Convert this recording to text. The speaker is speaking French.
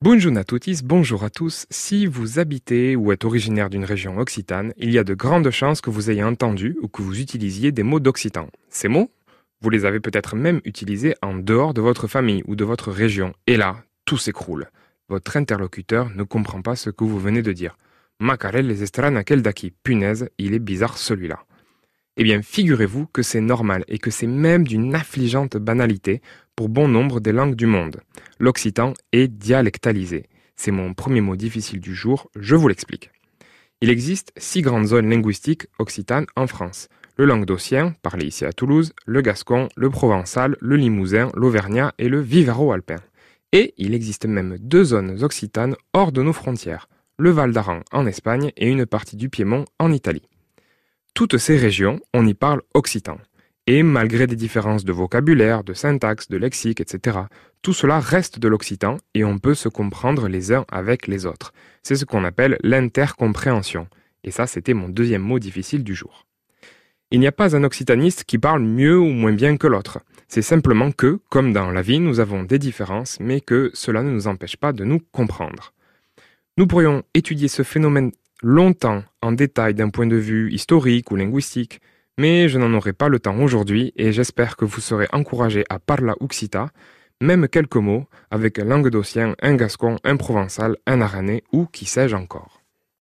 Bonjour à tous, bonjour à tous. Si vous habitez ou êtes originaire d'une région occitane, il y a de grandes chances que vous ayez entendu ou que vous utilisiez des mots d'occitan. Ces mots, vous les avez peut-être même utilisés en dehors de votre famille ou de votre région. Et là, tout s'écroule. Votre interlocuteur ne comprend pas ce que vous venez de dire. Macarel les quel daki. Punaise, il est bizarre celui-là. Eh bien, figurez-vous que c'est normal et que c'est même d'une affligeante banalité pour bon nombre des langues du monde. L'occitan est dialectalisé. C'est mon premier mot difficile du jour, je vous l'explique. Il existe six grandes zones linguistiques occitanes en France. Le languedocien, parlé ici à Toulouse, le gascon, le provençal, le limousin, l'auvergnat et le vivaro-alpin. Et il existe même deux zones occitanes hors de nos frontières, le Val d'Aran en Espagne et une partie du Piémont en Italie toutes ces régions, on y parle occitan. Et malgré des différences de vocabulaire, de syntaxe, de lexique, etc., tout cela reste de l'occitan et on peut se comprendre les uns avec les autres. C'est ce qu'on appelle l'intercompréhension. Et ça, c'était mon deuxième mot difficile du jour. Il n'y a pas un occitaniste qui parle mieux ou moins bien que l'autre. C'est simplement que, comme dans la vie, nous avons des différences, mais que cela ne nous empêche pas de nous comprendre. Nous pourrions étudier ce phénomène longtemps en détail d'un point de vue historique ou linguistique, mais je n'en aurai pas le temps aujourd'hui et j'espère que vous serez encouragés à parler uxita, même quelques mots, avec un languedocien, un gascon, un provençal, un aranais ou qui sais-je encore.